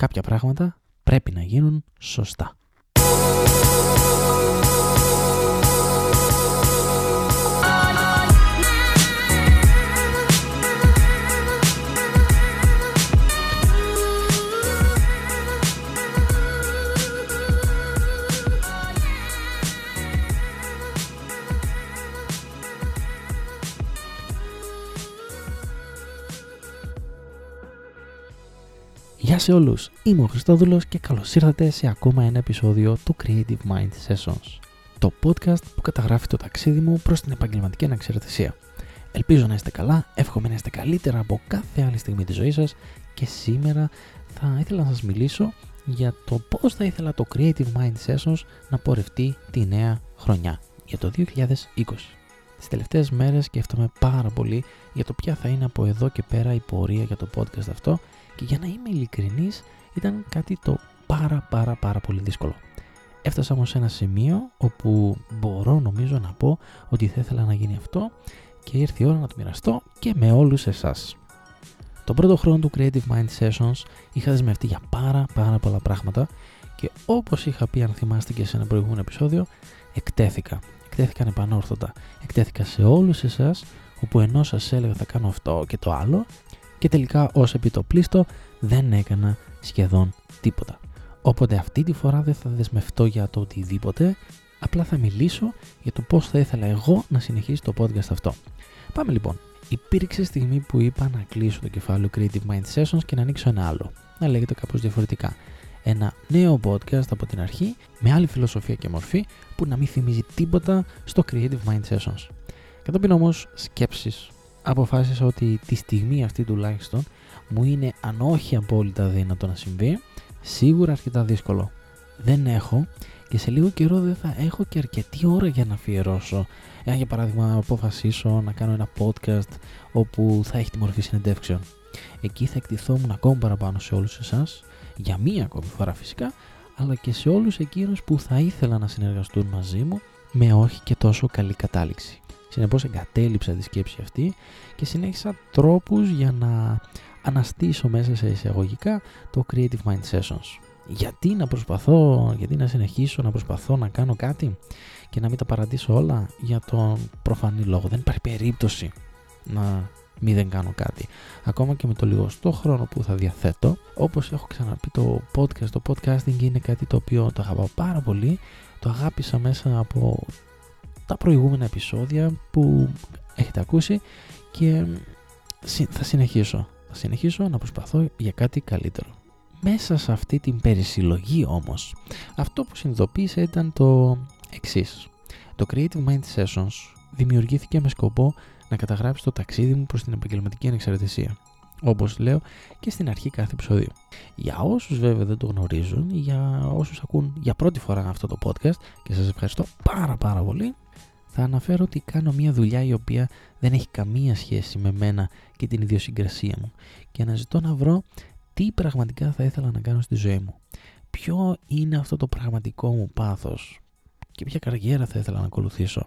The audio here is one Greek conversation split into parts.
κάποια πράγματα πρέπει να γίνουν σωστά. Σε όλους, είμαι ο Χριστόδουλος και καλώς ήρθατε σε ακόμα ένα επεισόδιο του Creative Mind Sessions, το podcast που καταγράφει το ταξίδι μου προς την επαγγελματική αναξαρτησία. Ελπίζω να είστε καλά, εύχομαι να είστε καλύτερα από κάθε άλλη στιγμή της ζωής σας και σήμερα θα ήθελα να σας μιλήσω για το πώς θα ήθελα το Creative Mind Sessions να πορευτεί τη νέα χρονιά για το 2020. Τις τελευταίες μέρες σκέφτομαι πάρα πολύ για το ποια θα είναι από εδώ και πέρα η πορεία για το podcast αυτό και για να είμαι ειλικρινής ήταν κάτι το πάρα πάρα πάρα πολύ δύσκολο. Έφτασα όμως σε ένα σημείο όπου μπορώ νομίζω να πω ότι θα ήθελα να γίνει αυτό και ήρθε η ώρα να το μοιραστώ και με όλους εσάς. Το πρώτο χρόνο του Creative Mind Sessions είχα δεσμευτεί για πάρα πάρα πολλά πράγματα και όπως είχα πει αν θυμάστε και σε ένα προηγούμενο επεισόδιο εκτέθηκα. Εκτέθηκαν επανόρθωτα. Εκτέθηκα σε όλους εσάς όπου ενώ σας έλεγα θα κάνω αυτό και το άλλο και τελικά ως επιτοπλίστο δεν έκανα σχεδόν τίποτα. Οπότε αυτή τη φορά δεν θα δεσμευτώ για το οτιδήποτε, απλά θα μιλήσω για το πώς θα ήθελα εγώ να συνεχίσει το podcast αυτό. Πάμε λοιπόν. Υπήρξε στιγμή που είπα να κλείσω το κεφάλαιο Creative Mind Sessions και να ανοίξω ένα άλλο, να λέγεται κάπως διαφορετικά. Ένα νέο podcast από την αρχή, με άλλη φιλοσοφία και μορφή, που να μην θυμίζει τίποτα στο Creative Mind Sessions. Κατόπιν όμως σκέψεις, αποφάσισα ότι τη στιγμή αυτή τουλάχιστον μου είναι αν όχι απόλυτα δύνατο να συμβεί, σίγουρα αρκετά δύσκολο. Δεν έχω και σε λίγο καιρό δεν θα έχω και αρκετή ώρα για να αφιερώσω. Εάν για παράδειγμα αποφασίσω να κάνω ένα podcast όπου θα έχει τη μορφή συνεντεύξεων. Εκεί θα εκτιθόμουν ακόμα παραπάνω σε όλους εσάς, για μία ακόμη φορά φυσικά, αλλά και σε όλους εκείνους που θα ήθελα να συνεργαστούν μαζί μου με όχι και τόσο καλή κατάληξη. Συνεπώς εγκατέλειψα τη σκέψη αυτή και συνέχισα τρόπους για να αναστήσω μέσα σε εισαγωγικά το Creative Mind Sessions. Γιατί να προσπαθώ, γιατί να συνεχίσω να προσπαθώ να κάνω κάτι και να μην τα παρατήσω όλα για τον προφανή λόγο. Δεν υπάρχει περίπτωση να μην δεν κάνω κάτι. Ακόμα και με το λιγοστό χρόνο που θα διαθέτω, όπως έχω ξαναπεί το podcast, το podcasting είναι κάτι το οποίο το αγαπάω πάρα πολύ, το αγάπησα μέσα από τα προηγούμενα επεισόδια που έχετε ακούσει και θα συνεχίσω. Θα συνεχίσω να προσπαθώ για κάτι καλύτερο. Μέσα σε αυτή την περισυλλογή όμως, αυτό που συνειδητοποίησα ήταν το εξής. Το Creative Mind Sessions δημιουργήθηκε με σκοπό να καταγράψει το ταξίδι μου προς την επαγγελματική ανεξαρτησία. Όπως λέω και στην αρχή κάθε επεισόδιο. Για όσους βέβαια δεν το γνωρίζουν, για όσους ακούν για πρώτη φορά αυτό το podcast και σας ευχαριστώ πάρα πάρα πολύ, θα αναφέρω ότι κάνω μια δουλειά η οποία δεν έχει καμία σχέση με μένα και την ιδιοσυγκρασία μου και αναζητώ να βρω τι πραγματικά θα ήθελα να κάνω στη ζωή μου. Ποιο είναι αυτό το πραγματικό μου πάθος και ποια καριέρα θα ήθελα να ακολουθήσω.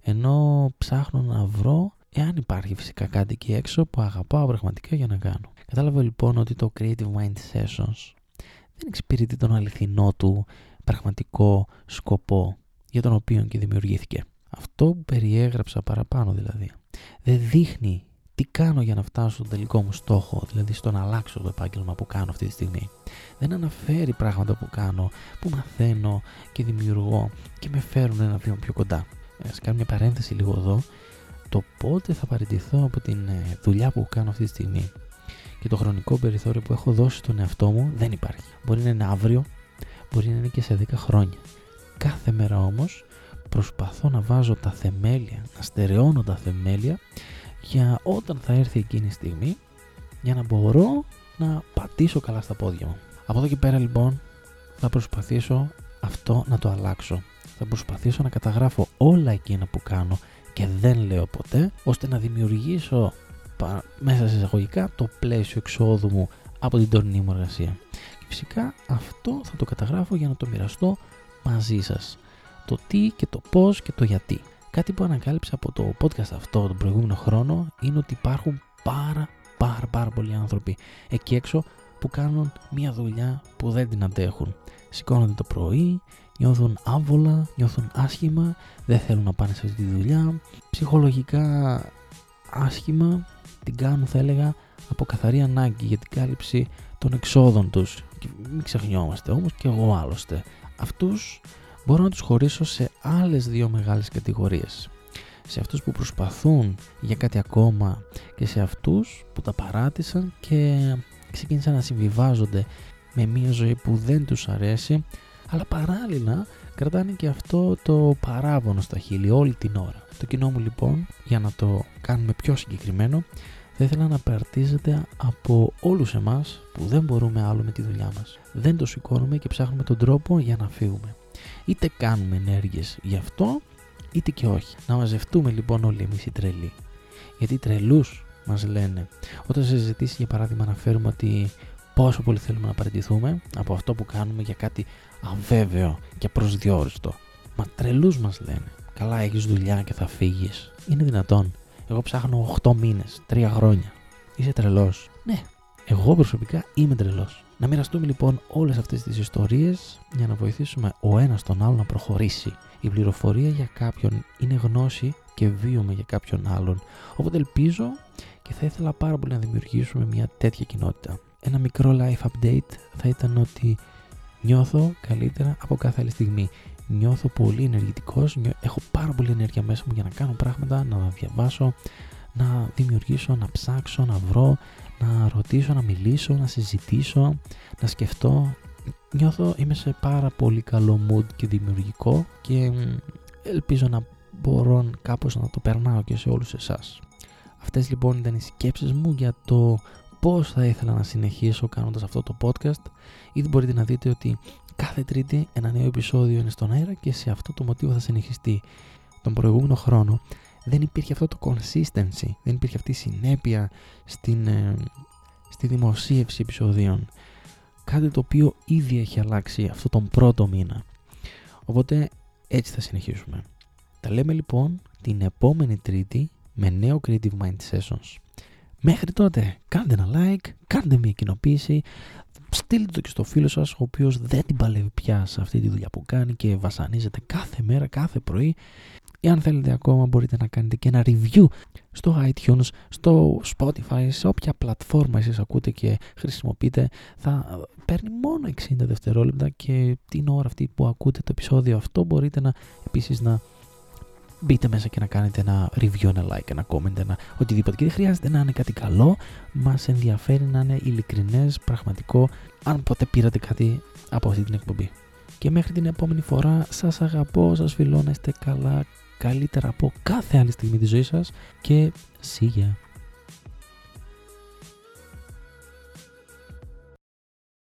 Ενώ ψάχνω να βρω εάν υπάρχει φυσικά κάτι εκεί έξω που αγαπάω πραγματικά για να κάνω. Κατάλαβα λοιπόν ότι το Creative Mind Sessions δεν εξυπηρετεί τον αληθινό του πραγματικό σκοπό για τον οποίο και δημιουργήθηκε. Αυτό που περιέγραψα παραπάνω δηλαδή. Δεν δείχνει τι κάνω για να φτάσω στον τελικό μου στόχο, δηλαδή στο να αλλάξω το επάγγελμα που κάνω αυτή τη στιγμή. Δεν αναφέρει πράγματα που κάνω, που μαθαίνω και δημιουργώ και με φέρουν ένα βήμα πιο κοντά. Ας κάνω μια παρένθεση λίγο εδώ. Το πότε θα παραιτηθώ από την ε, δουλειά που κάνω αυτή τη στιγμή και το χρονικό περιθώριο που έχω δώσει στον εαυτό μου δεν υπάρχει. Μπορεί να είναι αύριο, μπορεί να είναι και σε 10 χρόνια. Κάθε μέρα όμως προσπαθώ να βάζω τα θεμέλια, να στερεώνω τα θεμέλια για όταν θα έρθει εκείνη η στιγμή για να μπορώ να πατήσω καλά στα πόδια μου. Από εδώ και πέρα λοιπόν θα προσπαθήσω αυτό να το αλλάξω. Θα προσπαθήσω να καταγράφω όλα εκείνα που κάνω και δεν λέω ποτέ, ώστε να δημιουργήσω μέσα σε εισαγωγικά το πλαίσιο εξόδου μου από την τωρινή μου εργασία. Και φυσικά αυτό θα το καταγράφω για να το μοιραστώ μαζί σας το τι και το πώς και το γιατί. Κάτι που ανακάλυψα από το podcast αυτό τον προηγούμενο χρόνο είναι ότι υπάρχουν πάρα πάρα πάρα πολλοί άνθρωποι εκεί έξω που κάνουν μια δουλειά που δεν την αντέχουν. Σηκώνονται το πρωί, νιώθουν άβολα, νιώθουν άσχημα, δεν θέλουν να πάνε σε αυτή τη δουλειά, ψυχολογικά άσχημα, την κάνουν θα έλεγα από καθαρή ανάγκη για την κάλυψη των εξόδων τους. Και μην ξεχνιόμαστε όμως και εγώ άλλωστε. Αυτούς μπορώ να τους χωρίσω σε άλλες δύο μεγάλες κατηγορίες. Σε αυτούς που προσπαθούν για κάτι ακόμα και σε αυτούς που τα παράτησαν και ξεκίνησαν να συμβιβάζονται με μια ζωή που δεν τους αρέσει αλλά παράλληλα κρατάνε και αυτό το παράπονο στα χείλη όλη την ώρα. Το κοινό μου λοιπόν, για να το κάνουμε πιο συγκεκριμένο, θα ήθελα να περτίζεται από όλους εμάς που δεν μπορούμε άλλο με τη δουλειά μας. Δεν το σηκώνουμε και ψάχνουμε τον τρόπο για να φύγουμε. Είτε κάνουμε ενέργειες γι' αυτό, είτε και όχι. Να μαζευτούμε λοιπόν όλοι εμείς οι τρελοί. Γιατί τρελούς μας λένε. Όταν σε ζητήσει για παράδειγμα να φέρουμε ότι πόσο πολύ θέλουμε να παραιτηθούμε από αυτό που κάνουμε για κάτι αβέβαιο και προσδιορίστο. Μα τρελούς μας λένε. Καλά έχεις δουλειά και θα φύγεις. Είναι δυνατόν. Εγώ ψάχνω 8 μήνες, 3 χρόνια. Είσαι τρελός. Ναι, εγώ προσωπικά είμαι τρελός. Να μοιραστούμε λοιπόν όλες αυτές τις ιστορίες για να βοηθήσουμε ο ένας τον άλλο να προχωρήσει. Η πληροφορία για κάποιον είναι γνώση και βίωμα για κάποιον άλλον. Οπότε ελπίζω και θα ήθελα πάρα πολύ να δημιουργήσουμε μια τέτοια κοινότητα. Ένα μικρό life update θα ήταν ότι νιώθω καλύτερα από κάθε άλλη στιγμή. Νιώθω πολύ ενεργητικός, έχω πάρα πολύ ενέργεια μέσα μου για να κάνω πράγματα, να διαβάσω, να δημιουργήσω, να ψάξω, να βρω, να ρωτήσω, να μιλήσω, να συζητήσω, να σκεφτώ. Νιώθω είμαι σε πάρα πολύ καλό mood και δημιουργικό και ελπίζω να μπορώ κάπως να το περνάω και σε όλους εσάς. Αυτές λοιπόν ήταν οι σκέψεις μου για το πώς θα ήθελα να συνεχίσω κάνοντας αυτό το podcast. Ήδη μπορείτε να δείτε ότι κάθε τρίτη ένα νέο επεισόδιο είναι στον αέρα και σε αυτό το μοτίβο θα συνεχιστεί. Τον προηγούμενο χρόνο δεν υπήρχε αυτό το consistency, δεν υπήρχε αυτή η συνέπεια στην, ε, στη δημοσίευση επεισοδίων. Κάτι το οποίο ήδη έχει αλλάξει αυτό τον πρώτο μήνα. Οπότε έτσι θα συνεχίσουμε. Τα λέμε λοιπόν την επόμενη τρίτη με νέο Creative Mind Sessions. Μέχρι τότε κάντε ένα like, κάντε μια κοινοποίηση, στείλτε το και στο φίλο σας ο οποίος δεν την παλεύει πια σε αυτή τη δουλειά που κάνει και βασανίζεται κάθε μέρα, κάθε πρωί ή αν θέλετε ακόμα μπορείτε να κάνετε και ένα review στο iTunes, στο Spotify, σε όποια πλατφόρμα εσείς ακούτε και χρησιμοποιείτε θα παίρνει μόνο 60 δευτερόλεπτα και την ώρα αυτή που ακούτε το επεισόδιο αυτό μπορείτε να επίσης να μπείτε μέσα και να κάνετε ένα review, ένα like, ένα comment, ένα οτιδήποτε. Και δεν χρειάζεται να είναι κάτι καλό. Μας ενδιαφέρει να είναι ειλικρινές, πραγματικό, αν ποτέ πήρατε κάτι από αυτή την εκπομπή. Και μέχρι την επόμενη φορά, σας αγαπώ, σας φιλώ να είστε καλά, καλύτερα από κάθε άλλη στιγμή της ζωής σας και see